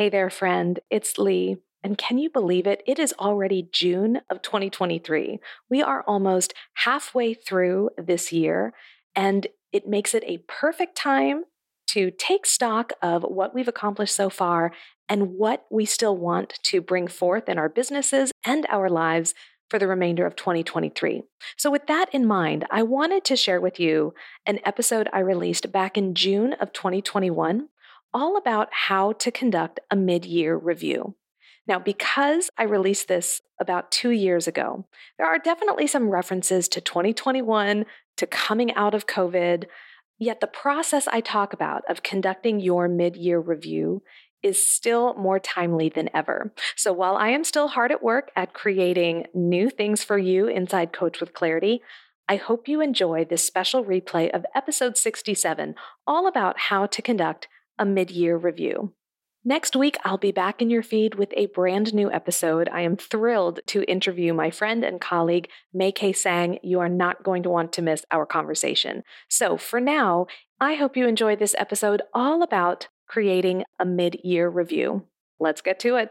Hey there, friend. It's Lee. And can you believe it? It is already June of 2023. We are almost halfway through this year, and it makes it a perfect time to take stock of what we've accomplished so far and what we still want to bring forth in our businesses and our lives for the remainder of 2023. So, with that in mind, I wanted to share with you an episode I released back in June of 2021 all about how to conduct a mid year review. Now, because I released this about two years ago, there are definitely some references to 2021, to coming out of COVID. Yet the process I talk about of conducting your mid year review is still more timely than ever. So while I am still hard at work at creating new things for you inside Coach with Clarity, I hope you enjoy this special replay of episode 67, all about how to conduct a mid year review. Next week, I'll be back in your feed with a brand new episode. I am thrilled to interview my friend and colleague, Mei Kay Sang. You are not going to want to miss our conversation. So for now, I hope you enjoy this episode all about creating a mid year review. Let's get to it.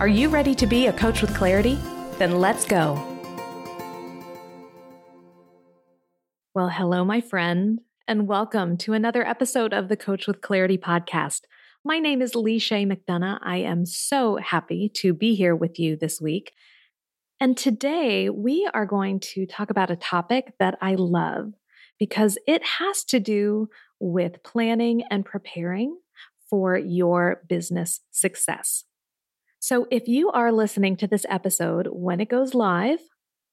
Are you ready to be a coach with clarity? Then let's go. Well, hello, my friend, and welcome to another episode of the Coach with Clarity podcast. My name is Lee Shea McDonough. I am so happy to be here with you this week. And today we are going to talk about a topic that I love because it has to do with planning and preparing for your business success. So if you are listening to this episode when it goes live,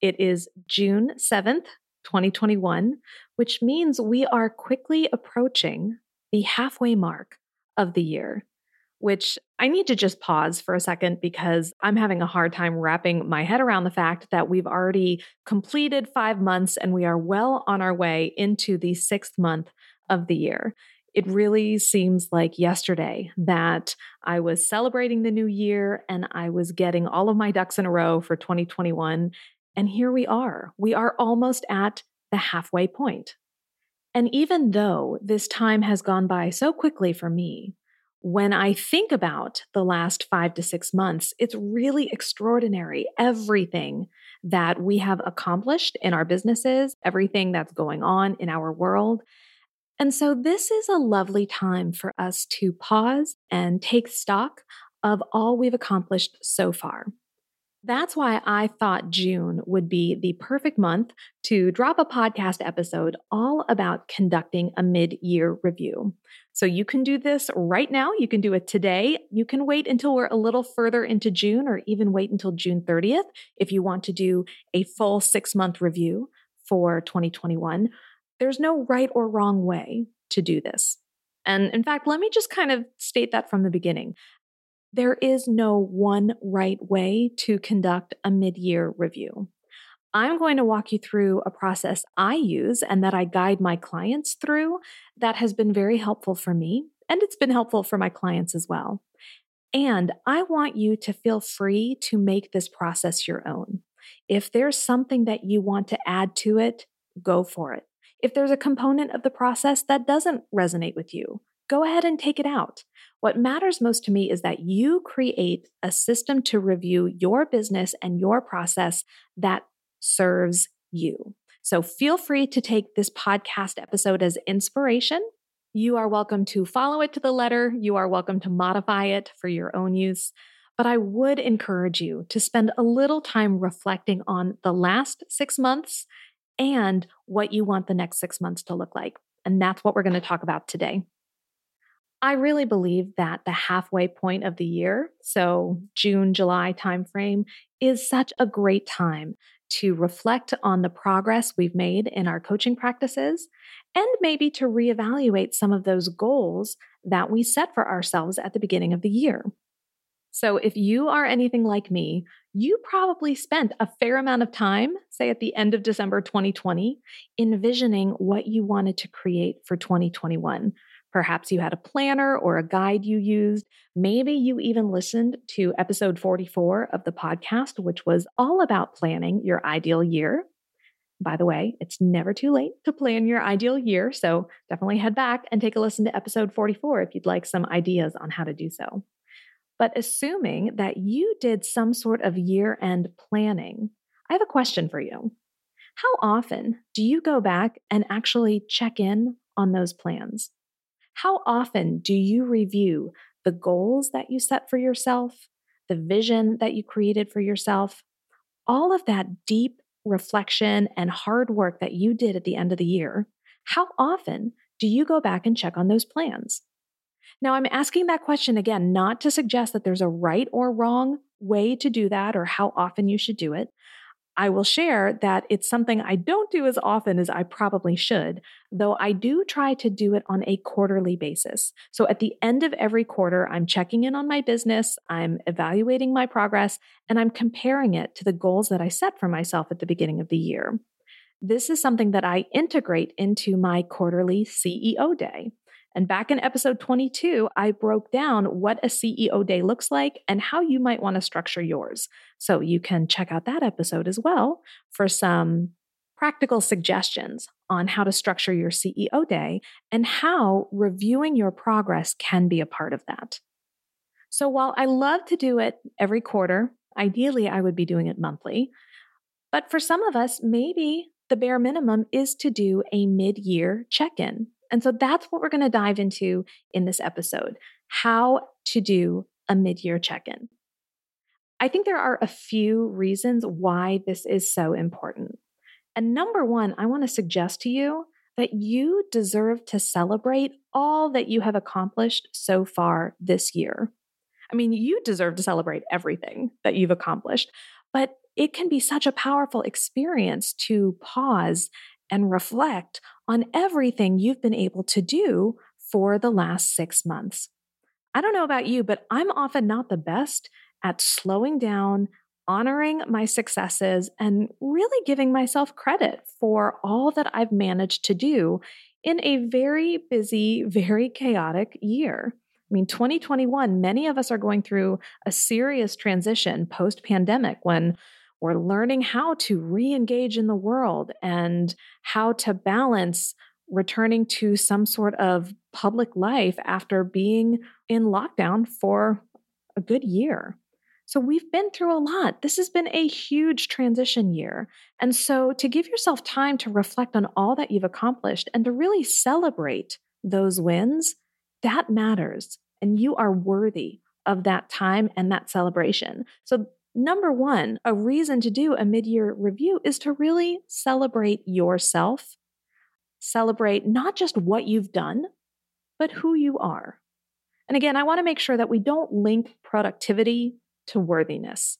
it is June 7th, 2021, which means we are quickly approaching the halfway mark of the year. Which I need to just pause for a second because I'm having a hard time wrapping my head around the fact that we've already completed five months and we are well on our way into the sixth month of the year it really seems like yesterday that I was celebrating the new year and I was getting all of my ducks in a row for 2021. And here we are. We are almost at the halfway point. And even though this time has gone by so quickly for me, when I think about the last five to six months, it's really extraordinary. Everything that we have accomplished in our businesses, everything that's going on in our world. And so this is a lovely time for us to pause and take stock of all we've accomplished so far. That's why I thought June would be the perfect month to drop a podcast episode all about conducting a mid year review. So you can do this right now. You can do it today. You can wait until we're a little further into June or even wait until June 30th if you want to do a full six month review for 2021. There's no right or wrong way to do this. And in fact, let me just kind of state that from the beginning. There is no one right way to conduct a mid year review. I'm going to walk you through a process I use and that I guide my clients through that has been very helpful for me, and it's been helpful for my clients as well. And I want you to feel free to make this process your own. If there's something that you want to add to it, go for it. If there's a component of the process that doesn't resonate with you, go ahead and take it out. What matters most to me is that you create a system to review your business and your process that serves you. So feel free to take this podcast episode as inspiration. You are welcome to follow it to the letter. You are welcome to modify it for your own use. But I would encourage you to spend a little time reflecting on the last six months and what you want the next six months to look like. And that's what we're going to talk about today. I really believe that the halfway point of the year, so June, July timeframe, is such a great time to reflect on the progress we've made in our coaching practices and maybe to reevaluate some of those goals that we set for ourselves at the beginning of the year. So, if you are anything like me, you probably spent a fair amount of time, say at the end of December 2020, envisioning what you wanted to create for 2021. Perhaps you had a planner or a guide you used. Maybe you even listened to episode 44 of the podcast, which was all about planning your ideal year. By the way, it's never too late to plan your ideal year. So definitely head back and take a listen to episode 44 if you'd like some ideas on how to do so. But assuming that you did some sort of year end planning, I have a question for you. How often do you go back and actually check in on those plans? How often do you review the goals that you set for yourself, the vision that you created for yourself, all of that deep reflection and hard work that you did at the end of the year, how often do you go back and check on those plans? Now, I'm asking that question again, not to suggest that there's a right or wrong way to do that or how often you should do it. I will share that it's something I don't do as often as I probably should, though I do try to do it on a quarterly basis. So at the end of every quarter, I'm checking in on my business, I'm evaluating my progress, and I'm comparing it to the goals that I set for myself at the beginning of the year. This is something that I integrate into my quarterly CEO day. And back in episode 22, I broke down what a CEO day looks like and how you might want to structure yours. So you can check out that episode as well for some practical suggestions on how to structure your CEO day and how reviewing your progress can be a part of that. So while I love to do it every quarter, ideally I would be doing it monthly. But for some of us, maybe the bare minimum is to do a mid year check in and so that's what we're going to dive into in this episode how to do a mid year check in. I think there are a few reasons why this is so important. And number one, I want to suggest to you that you deserve to celebrate all that you have accomplished so far this year. I mean, you deserve to celebrate everything that you've accomplished, but it can be such a powerful experience to pause and reflect on everything you've been able to do for the last six months. I don't know about you, but I'm often not the best at slowing down, honoring my successes, and really giving myself credit for all that I've managed to do in a very busy, very chaotic year. I mean, 2021, many of us are going through a serious transition post pandemic when we're learning how to re engage in the world and how to balance returning to some sort of public life after being in lockdown for a good year. So we've been through a lot. This has been a huge transition year. And so to give yourself time to reflect on all that you've accomplished and to really celebrate those wins, that matters. And you are worthy of that time and that celebration. So Number one, a reason to do a mid year review is to really celebrate yourself, celebrate not just what you've done, but who you are. And again, I want to make sure that we don't link productivity to worthiness.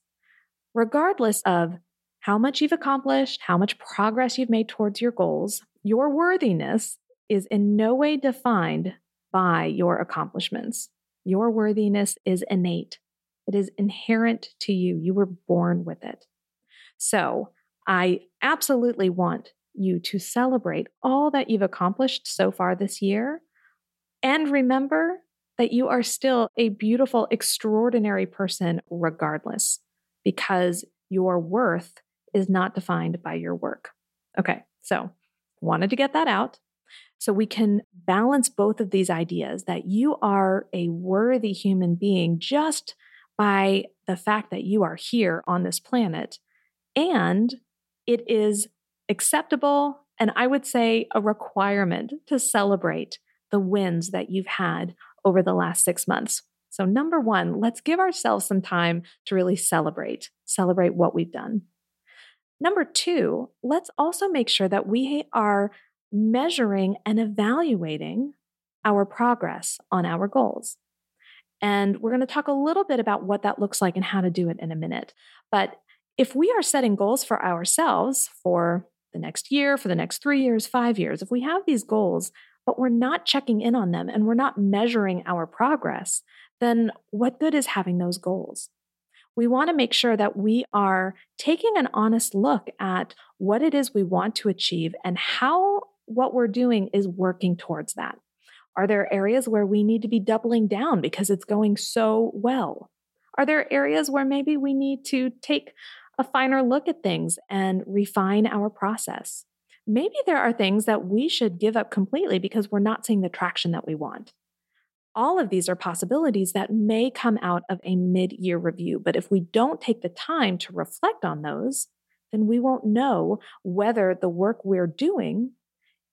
Regardless of how much you've accomplished, how much progress you've made towards your goals, your worthiness is in no way defined by your accomplishments. Your worthiness is innate. It is inherent to you. You were born with it. So I absolutely want you to celebrate all that you've accomplished so far this year. And remember that you are still a beautiful, extraordinary person, regardless, because your worth is not defined by your work. Okay, so wanted to get that out. So we can balance both of these ideas that you are a worthy human being just by the fact that you are here on this planet. And it is acceptable and I would say a requirement to celebrate the wins that you've had over the last six months. So, number one, let's give ourselves some time to really celebrate, celebrate what we've done. Number two, let's also make sure that we are measuring and evaluating our progress on our goals. And we're going to talk a little bit about what that looks like and how to do it in a minute. But if we are setting goals for ourselves for the next year, for the next three years, five years, if we have these goals, but we're not checking in on them and we're not measuring our progress, then what good is having those goals? We want to make sure that we are taking an honest look at what it is we want to achieve and how what we're doing is working towards that. Are there areas where we need to be doubling down because it's going so well? Are there areas where maybe we need to take a finer look at things and refine our process? Maybe there are things that we should give up completely because we're not seeing the traction that we want. All of these are possibilities that may come out of a mid year review. But if we don't take the time to reflect on those, then we won't know whether the work we're doing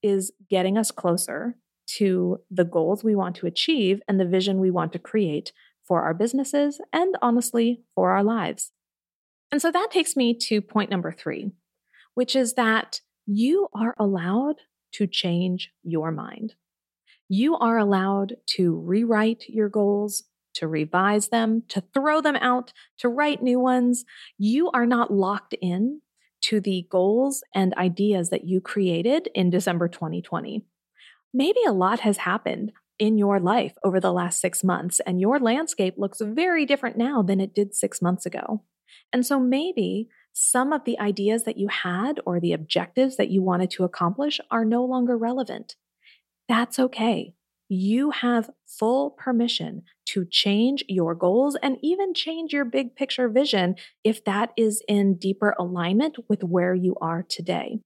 is getting us closer to the goals we want to achieve and the vision we want to create for our businesses and honestly for our lives. And so that takes me to point number three, which is that you are allowed to change your mind. You are allowed to rewrite your goals, to revise them, to throw them out, to write new ones. You are not locked in to the goals and ideas that you created in December 2020. Maybe a lot has happened in your life over the last six months, and your landscape looks very different now than it did six months ago. And so maybe some of the ideas that you had or the objectives that you wanted to accomplish are no longer relevant. That's okay. You have full permission to change your goals and even change your big picture vision if that is in deeper alignment with where you are today.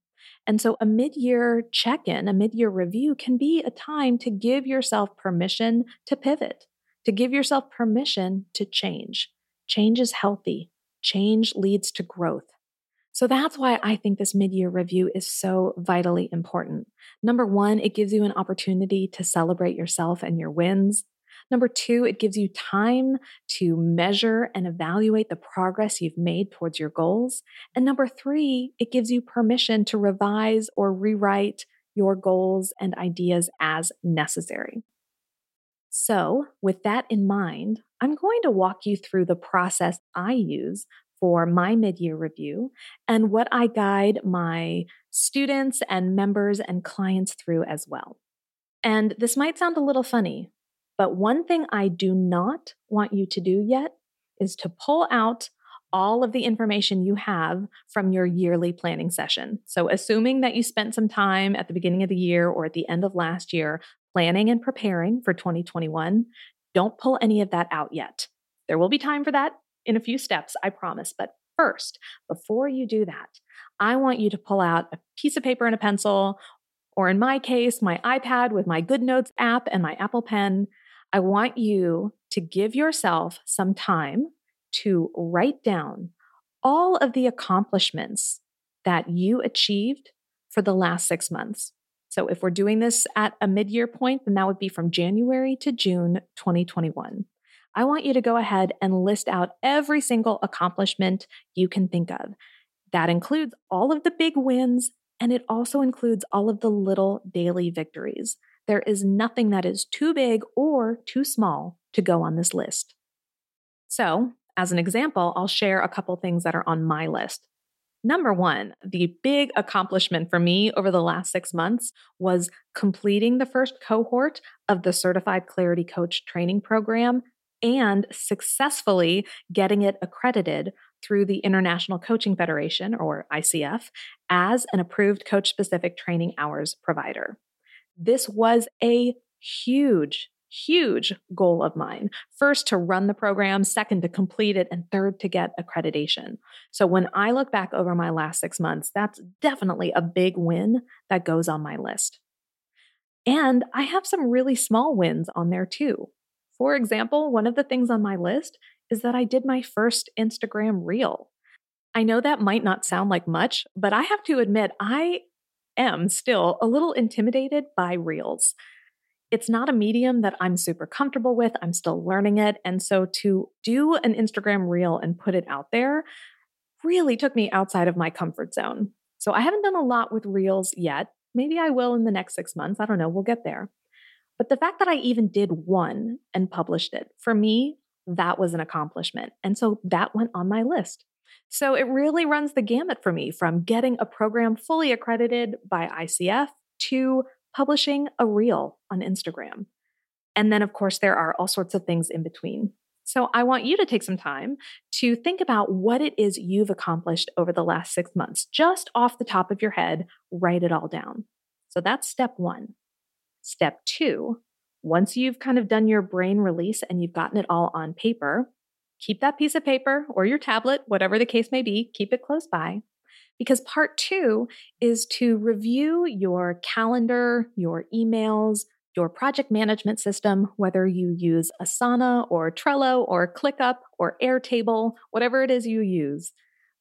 And so a mid year check in, a mid year review can be a time to give yourself permission to pivot, to give yourself permission to change. Change is healthy, change leads to growth. So that's why I think this mid year review is so vitally important. Number one, it gives you an opportunity to celebrate yourself and your wins. Number two, it gives you time to measure and evaluate the progress you've made towards your goals. And number three, it gives you permission to revise or rewrite your goals and ideas as necessary. So, with that in mind, I'm going to walk you through the process I use for my mid year review and what I guide my students and members and clients through as well. And this might sound a little funny, but one thing I do not want you to do yet is to pull out all of the information you have from your yearly planning session. So, assuming that you spent some time at the beginning of the year or at the end of last year planning and preparing for 2021, don't pull any of that out yet. There will be time for that in a few steps, I promise. But first, before you do that, I want you to pull out a piece of paper and a pencil, or in my case, my iPad with my GoodNotes app and my Apple Pen. I want you to give yourself some time to write down all of the accomplishments that you achieved for the last six months. So, if we're doing this at a mid year point, then that would be from January to June 2021. I want you to go ahead and list out every single accomplishment you can think of. That includes all of the big wins, and it also includes all of the little daily victories. There is nothing that is too big or too small to go on this list. So, as an example, I'll share a couple things that are on my list. Number one, the big accomplishment for me over the last six months was completing the first cohort of the Certified Clarity Coach training program and successfully getting it accredited through the International Coaching Federation, or ICF, as an approved coach specific training hours provider. This was a huge, huge goal of mine. First, to run the program, second, to complete it, and third, to get accreditation. So when I look back over my last six months, that's definitely a big win that goes on my list. And I have some really small wins on there too. For example, one of the things on my list is that I did my first Instagram reel. I know that might not sound like much, but I have to admit, I am still a little intimidated by reels. It's not a medium that I'm super comfortable with. I'm still learning it. And so to do an Instagram reel and put it out there really took me outside of my comfort zone. So I haven't done a lot with reels yet. Maybe I will in the next six months. I don't know. We'll get there. But the fact that I even did one and published it, for me, that was an accomplishment. And so that went on my list. So it really runs the gamut for me from getting a program fully accredited by ICF to publishing a reel on Instagram. And then, of course, there are all sorts of things in between. So I want you to take some time to think about what it is you've accomplished over the last six months, just off the top of your head, write it all down. So that's step one. Step two, once you've kind of done your brain release and you've gotten it all on paper, keep that piece of paper or your tablet, whatever the case may be, keep it close by. Because part two is to review your calendar, your emails, your project management system, whether you use Asana or Trello or ClickUp or Airtable, whatever it is you use,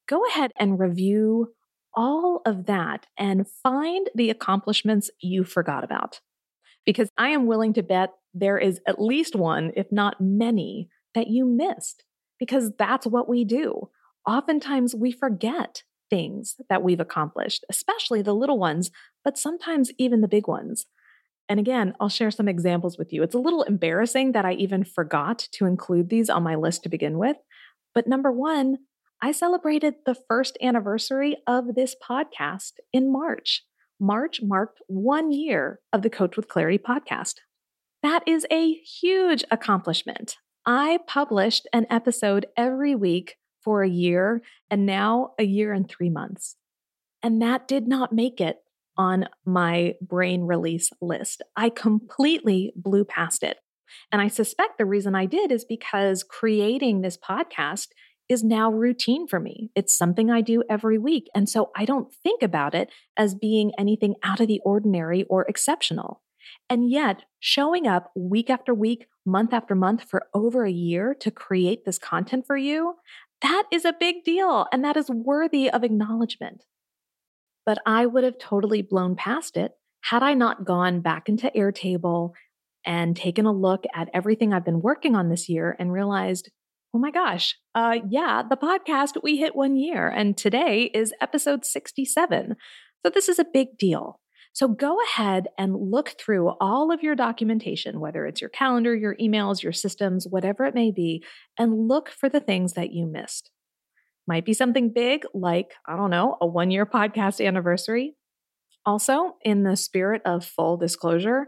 go ahead and review all of that and find the accomplishments you forgot about. Because I am willing to bet there is at least one, if not many, that you missed, because that's what we do. Oftentimes we forget things that we've accomplished, especially the little ones, but sometimes even the big ones. And again, I'll share some examples with you. It's a little embarrassing that I even forgot to include these on my list to begin with. But number one, I celebrated the first anniversary of this podcast in March. March marked one year of the Coach with Clarity podcast. That is a huge accomplishment. I published an episode every week for a year and now a year and three months. And that did not make it on my brain release list. I completely blew past it. And I suspect the reason I did is because creating this podcast is now routine for me. It's something I do every week. And so I don't think about it as being anything out of the ordinary or exceptional. And yet, showing up week after week, month after month for over a year to create this content for you, that is a big deal. And that is worthy of acknowledgement but I would have totally blown past it had I not gone back into Airtable and taken a look at everything I've been working on this year and realized, oh my gosh, uh, yeah, the podcast, we hit one year, and today is episode 67. So this is a big deal. So go ahead and look through all of your documentation, whether it's your calendar, your emails, your systems, whatever it may be, and look for the things that you missed. Might be something big like, I don't know, a one year podcast anniversary. Also, in the spirit of full disclosure,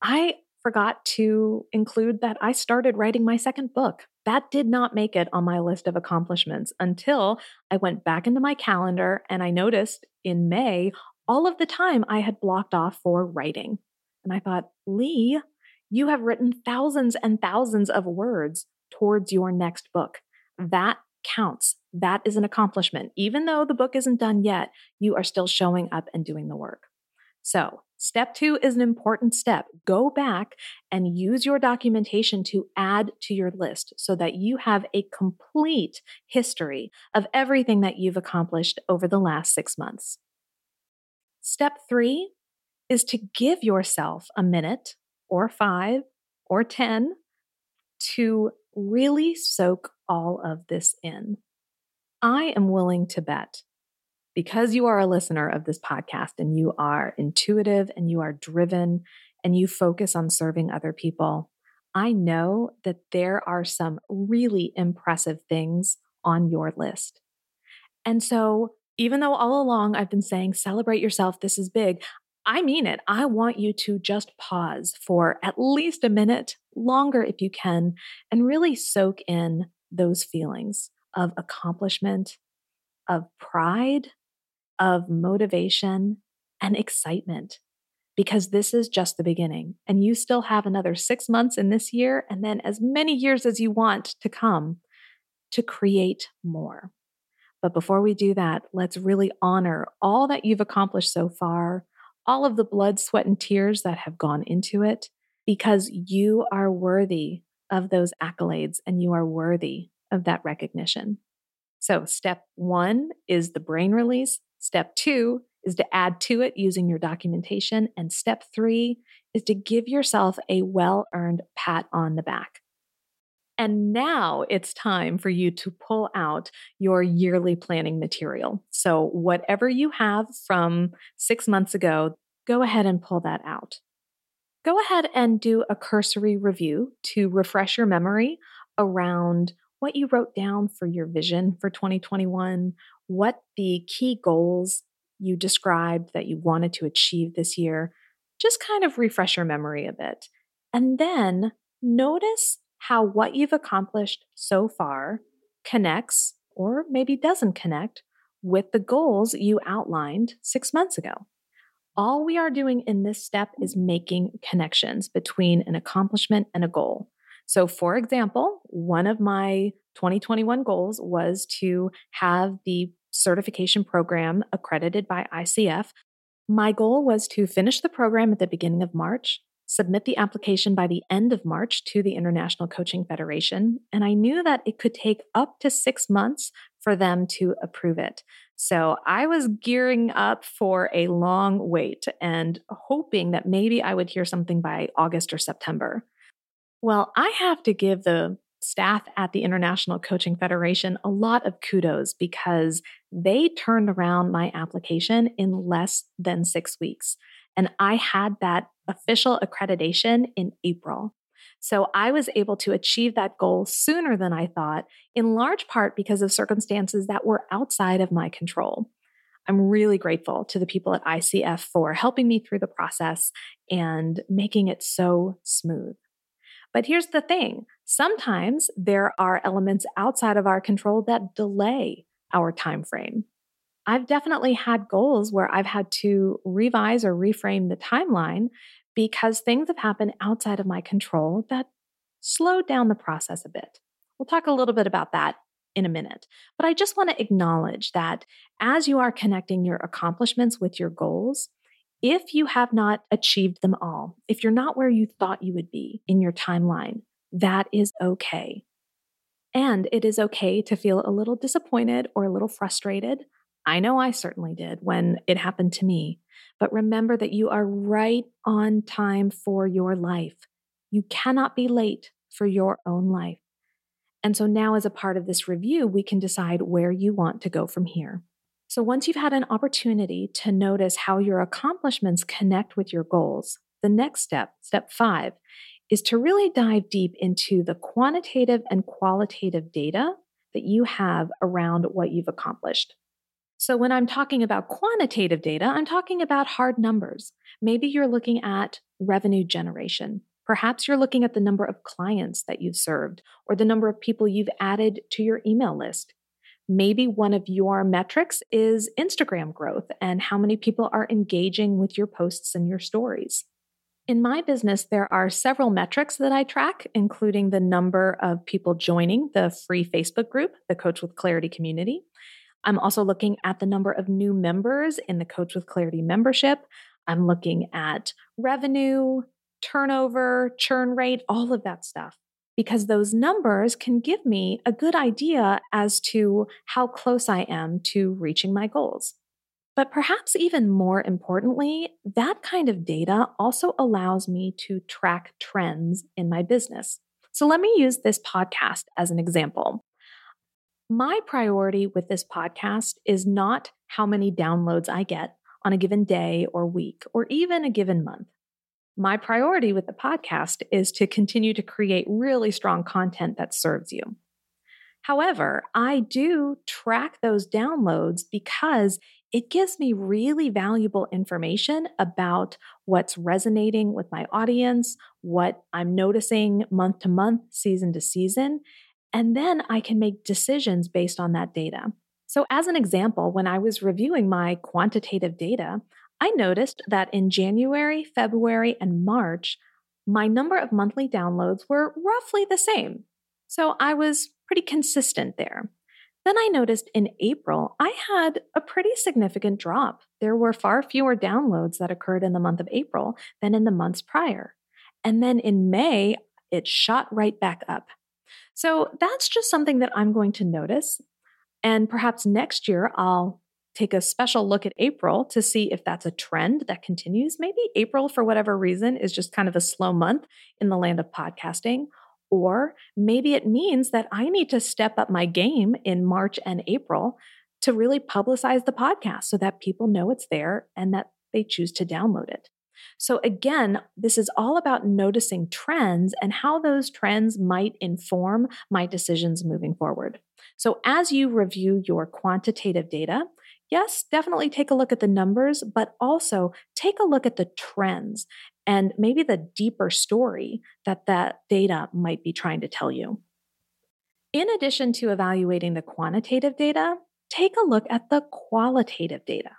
I forgot to include that I started writing my second book. That did not make it on my list of accomplishments until I went back into my calendar and I noticed in May all of the time I had blocked off for writing. And I thought, Lee, you have written thousands and thousands of words towards your next book. That counts. That is an accomplishment. Even though the book isn't done yet, you are still showing up and doing the work. So, step two is an important step. Go back and use your documentation to add to your list so that you have a complete history of everything that you've accomplished over the last six months. Step three is to give yourself a minute or five or 10 to really soak all of this in. I am willing to bet because you are a listener of this podcast and you are intuitive and you are driven and you focus on serving other people, I know that there are some really impressive things on your list. And so, even though all along I've been saying, celebrate yourself, this is big, I mean it. I want you to just pause for at least a minute, longer if you can, and really soak in those feelings of accomplishment, of pride, of motivation, and excitement. Because this is just the beginning, and you still have another six months in this year, and then as many years as you want to come to create more. But before we do that, let's really honor all that you've accomplished so far, all of the blood, sweat, and tears that have gone into it, because you are worthy of those accolades and you are worthy of that recognition. So, step one is the brain release. Step two is to add to it using your documentation. And step three is to give yourself a well earned pat on the back. And now it's time for you to pull out your yearly planning material. So, whatever you have from six months ago, go ahead and pull that out. Go ahead and do a cursory review to refresh your memory around what you wrote down for your vision for 2021, what the key goals you described that you wanted to achieve this year. Just kind of refresh your memory a bit. And then notice how what you've accomplished so far connects or maybe doesn't connect with the goals you outlined six months ago. All we are doing in this step is making connections between an accomplishment and a goal. So, for example, one of my 2021 goals was to have the certification program accredited by ICF. My goal was to finish the program at the beginning of March, submit the application by the end of March to the International Coaching Federation, and I knew that it could take up to six months for them to approve it. So I was gearing up for a long wait and hoping that maybe I would hear something by August or September. Well, I have to give the staff at the International Coaching Federation a lot of kudos because they turned around my application in less than six weeks. And I had that official accreditation in April. So I was able to achieve that goal sooner than I thought, in large part because of circumstances that were outside of my control. I'm really grateful to the people at ICF for helping me through the process and making it so smooth. But here's the thing sometimes there are elements outside of our control that delay our time frame. I've definitely had goals where I've had to revise or reframe the timeline because things have happened outside of my control that slowed down the process a bit. We'll talk a little bit about that in a minute. But I just want to acknowledge that as you are connecting your accomplishments with your goals, if you have not achieved them all, if you're not where you thought you would be in your timeline, that is okay. And it is okay to feel a little disappointed or a little frustrated. I know I certainly did when it happened to me. But remember that you are right on time for your life. You cannot be late for your own life. And so now, as a part of this review, we can decide where you want to go from here. So once you've had an opportunity to notice how your accomplishments connect with your goals, the next step, step five, is to really dive deep into the quantitative and qualitative data that you have around what you've accomplished. So, when I'm talking about quantitative data, I'm talking about hard numbers. Maybe you're looking at revenue generation. Perhaps you're looking at the number of clients that you've served or the number of people you've added to your email list. Maybe one of your metrics is Instagram growth and how many people are engaging with your posts and your stories. In my business, there are several metrics that I track, including the number of people joining the free Facebook group, the Coach with Clarity community. I'm also looking at the number of new members in the Coach with Clarity membership. I'm looking at revenue, turnover, churn rate, all of that stuff because those numbers can give me a good idea as to how close I am to reaching my goals. But perhaps even more importantly, that kind of data also allows me to track trends in my business. So let me use this podcast as an example. My priority with this podcast is not how many downloads I get on a given day or week or even a given month my priority with the podcast is to continue to create really strong content that serves you. However, I do track those downloads because it gives me really valuable information about what's resonating with my audience, what I'm noticing month to month, season to season, and then I can make decisions based on that data. So, as an example, when I was reviewing my quantitative data, I noticed that in January, February, and March, my number of monthly downloads were roughly the same. So I was pretty consistent there. Then I noticed in April, I had a pretty significant drop. There were far fewer downloads that occurred in the month of April than in the months prior. And then in May, it shot right back up. So that's just something that I'm going to notice. And perhaps next year, I'll take a special look at April to see if that's a trend that continues. Maybe April, for whatever reason, is just kind of a slow month in the land of podcasting. Or maybe it means that I need to step up my game in March and April to really publicize the podcast so that people know it's there and that they choose to download it. So, again, this is all about noticing trends and how those trends might inform my decisions moving forward. So, as you review your quantitative data, yes, definitely take a look at the numbers, but also take a look at the trends and maybe the deeper story that that data might be trying to tell you. In addition to evaluating the quantitative data, take a look at the qualitative data.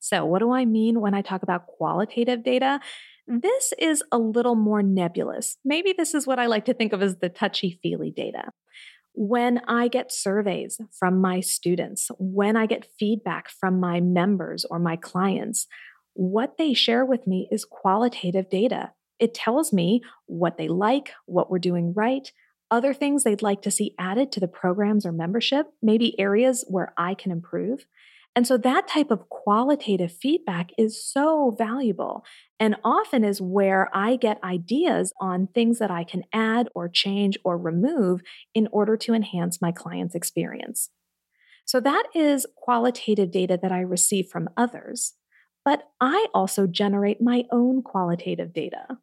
So, what do I mean when I talk about qualitative data? This is a little more nebulous. Maybe this is what I like to think of as the touchy feely data. When I get surveys from my students, when I get feedback from my members or my clients, what they share with me is qualitative data. It tells me what they like, what we're doing right, other things they'd like to see added to the programs or membership, maybe areas where I can improve. And so that type of qualitative feedback is so valuable and often is where I get ideas on things that I can add or change or remove in order to enhance my client's experience. So that is qualitative data that I receive from others. But I also generate my own qualitative data.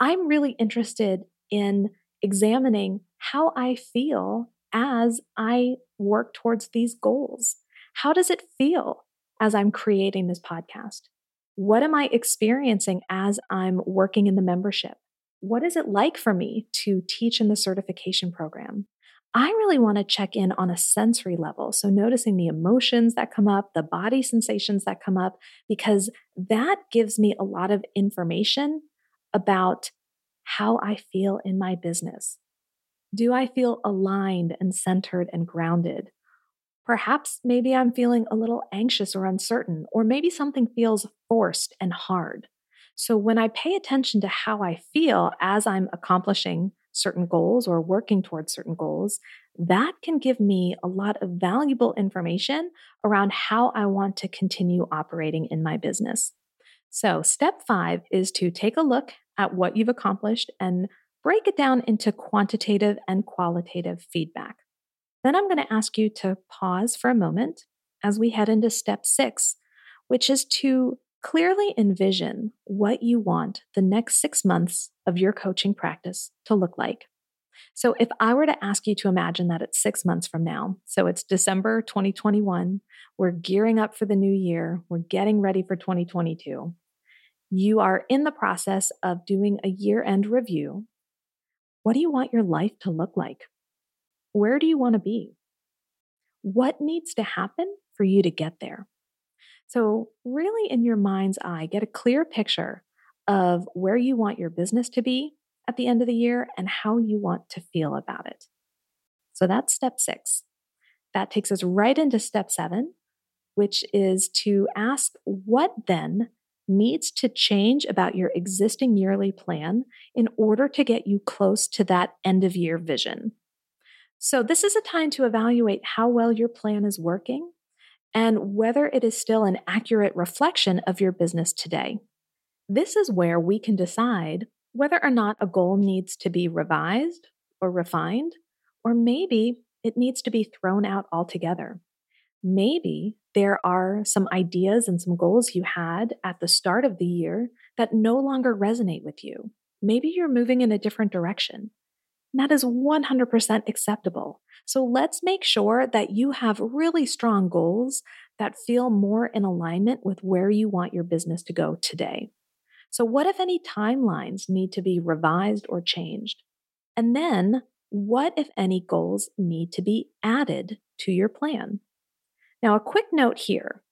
I'm really interested in examining how I feel as I work towards these goals. How does it feel as I'm creating this podcast? What am I experiencing as I'm working in the membership? What is it like for me to teach in the certification program? I really want to check in on a sensory level. So, noticing the emotions that come up, the body sensations that come up, because that gives me a lot of information about how I feel in my business. Do I feel aligned and centered and grounded? Perhaps maybe I'm feeling a little anxious or uncertain, or maybe something feels forced and hard. So when I pay attention to how I feel as I'm accomplishing certain goals or working towards certain goals, that can give me a lot of valuable information around how I want to continue operating in my business. So, step five is to take a look at what you've accomplished and break it down into quantitative and qualitative feedback. Then I'm going to ask you to pause for a moment as we head into step six, which is to clearly envision what you want the next six months of your coaching practice to look like. So, if I were to ask you to imagine that it's six months from now, so it's December 2021, we're gearing up for the new year, we're getting ready for 2022. You are in the process of doing a year end review. What do you want your life to look like? Where do you want to be? What needs to happen for you to get there? So, really, in your mind's eye, get a clear picture of where you want your business to be at the end of the year and how you want to feel about it. So, that's step six. That takes us right into step seven, which is to ask what then needs to change about your existing yearly plan in order to get you close to that end of year vision. So, this is a time to evaluate how well your plan is working and whether it is still an accurate reflection of your business today. This is where we can decide whether or not a goal needs to be revised or refined, or maybe it needs to be thrown out altogether. Maybe there are some ideas and some goals you had at the start of the year that no longer resonate with you. Maybe you're moving in a different direction. That is 100% acceptable. So let's make sure that you have really strong goals that feel more in alignment with where you want your business to go today. So, what if any timelines need to be revised or changed? And then, what if any goals need to be added to your plan? Now, a quick note here.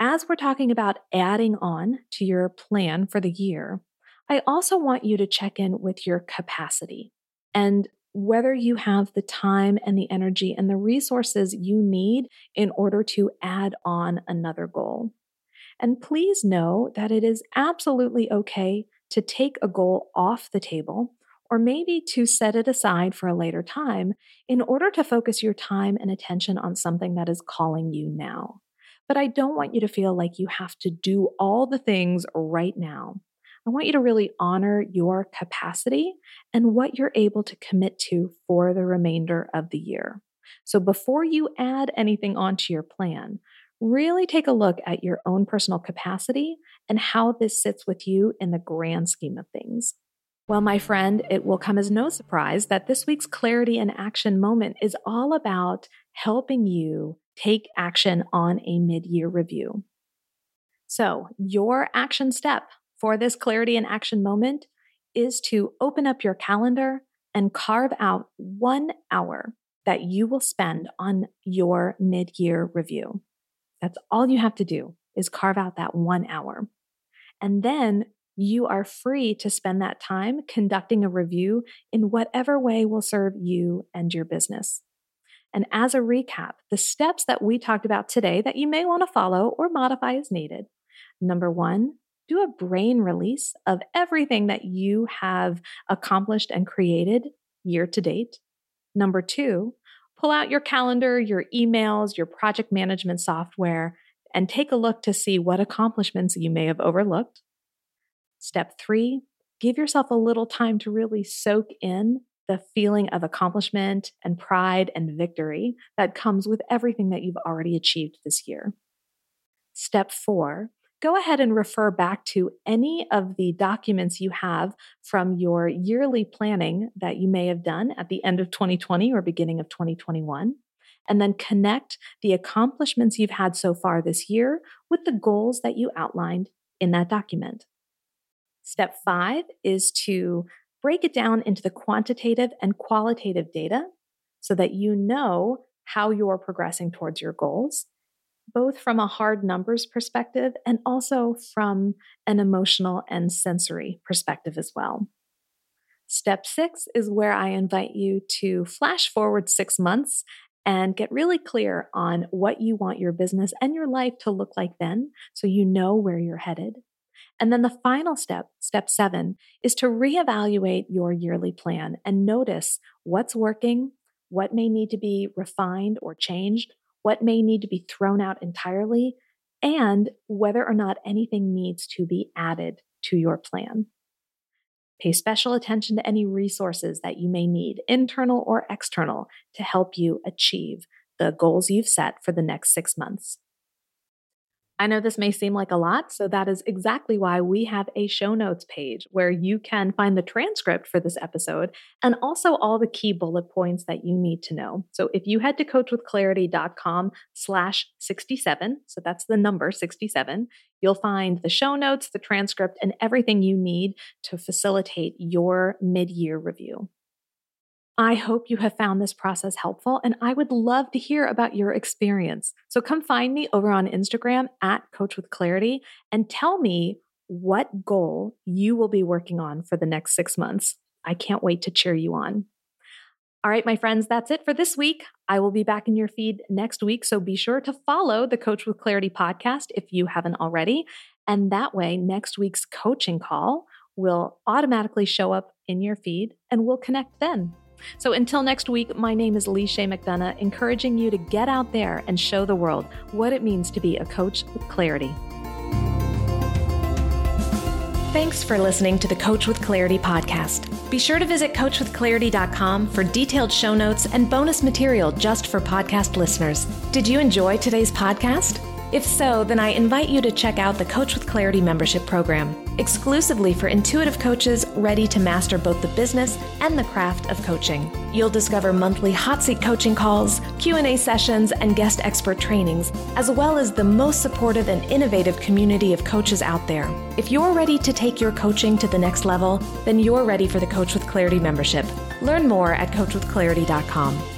As we're talking about adding on to your plan for the year, I also want you to check in with your capacity and whether you have the time and the energy and the resources you need in order to add on another goal. And please know that it is absolutely okay to take a goal off the table or maybe to set it aside for a later time in order to focus your time and attention on something that is calling you now. But I don't want you to feel like you have to do all the things right now. I want you to really honor your capacity and what you're able to commit to for the remainder of the year. So before you add anything onto your plan, really take a look at your own personal capacity and how this sits with you in the grand scheme of things. Well, my friend, it will come as no surprise that this week's Clarity and Action moment is all about helping you take action on a mid year review. So, your action step for this Clarity and Action moment is to open up your calendar and carve out one hour that you will spend on your mid year review. That's all you have to do is carve out that one hour. And then you are free to spend that time conducting a review in whatever way will serve you and your business. And as a recap, the steps that we talked about today that you may want to follow or modify as needed. Number one, do a brain release of everything that you have accomplished and created year to date. Number two, pull out your calendar, your emails, your project management software, and take a look to see what accomplishments you may have overlooked. Step three, give yourself a little time to really soak in the feeling of accomplishment and pride and victory that comes with everything that you've already achieved this year. Step four, go ahead and refer back to any of the documents you have from your yearly planning that you may have done at the end of 2020 or beginning of 2021. And then connect the accomplishments you've had so far this year with the goals that you outlined in that document. Step five is to break it down into the quantitative and qualitative data so that you know how you're progressing towards your goals both from a hard numbers perspective and also from an emotional and sensory perspective as well. Step six is where I invite you to flash forward six months and get really clear on what you want your business and your life to look like then so you know where you're headed. And then the final step, step seven, is to reevaluate your yearly plan and notice what's working, what may need to be refined or changed, what may need to be thrown out entirely, and whether or not anything needs to be added to your plan. Pay special attention to any resources that you may need, internal or external, to help you achieve the goals you've set for the next six months. I know this may seem like a lot, so that is exactly why we have a show notes page where you can find the transcript for this episode and also all the key bullet points that you need to know. So if you head to coachwithclarity.com slash 67, so that's the number 67, you'll find the show notes, the transcript, and everything you need to facilitate your mid-year review. I hope you have found this process helpful and I would love to hear about your experience. So come find me over on Instagram at Coach with Clarity and tell me what goal you will be working on for the next six months. I can't wait to cheer you on. All right, my friends, that's it for this week. I will be back in your feed next week. So be sure to follow the Coach with Clarity podcast if you haven't already. And that way, next week's coaching call will automatically show up in your feed and we'll connect then. So until next week, my name is Lee McDonough, encouraging you to get out there and show the world what it means to be a coach with clarity. Thanks for listening to the Coach with Clarity podcast. Be sure to visit coachwithclarity.com for detailed show notes and bonus material just for podcast listeners. Did you enjoy today's podcast? If so, then I invite you to check out the Coach with Clarity membership program, exclusively for intuitive coaches ready to master both the business and the craft of coaching. You'll discover monthly hot seat coaching calls, Q&A sessions, and guest expert trainings, as well as the most supportive and innovative community of coaches out there. If you're ready to take your coaching to the next level, then you're ready for the Coach with Clarity membership. Learn more at coachwithclarity.com.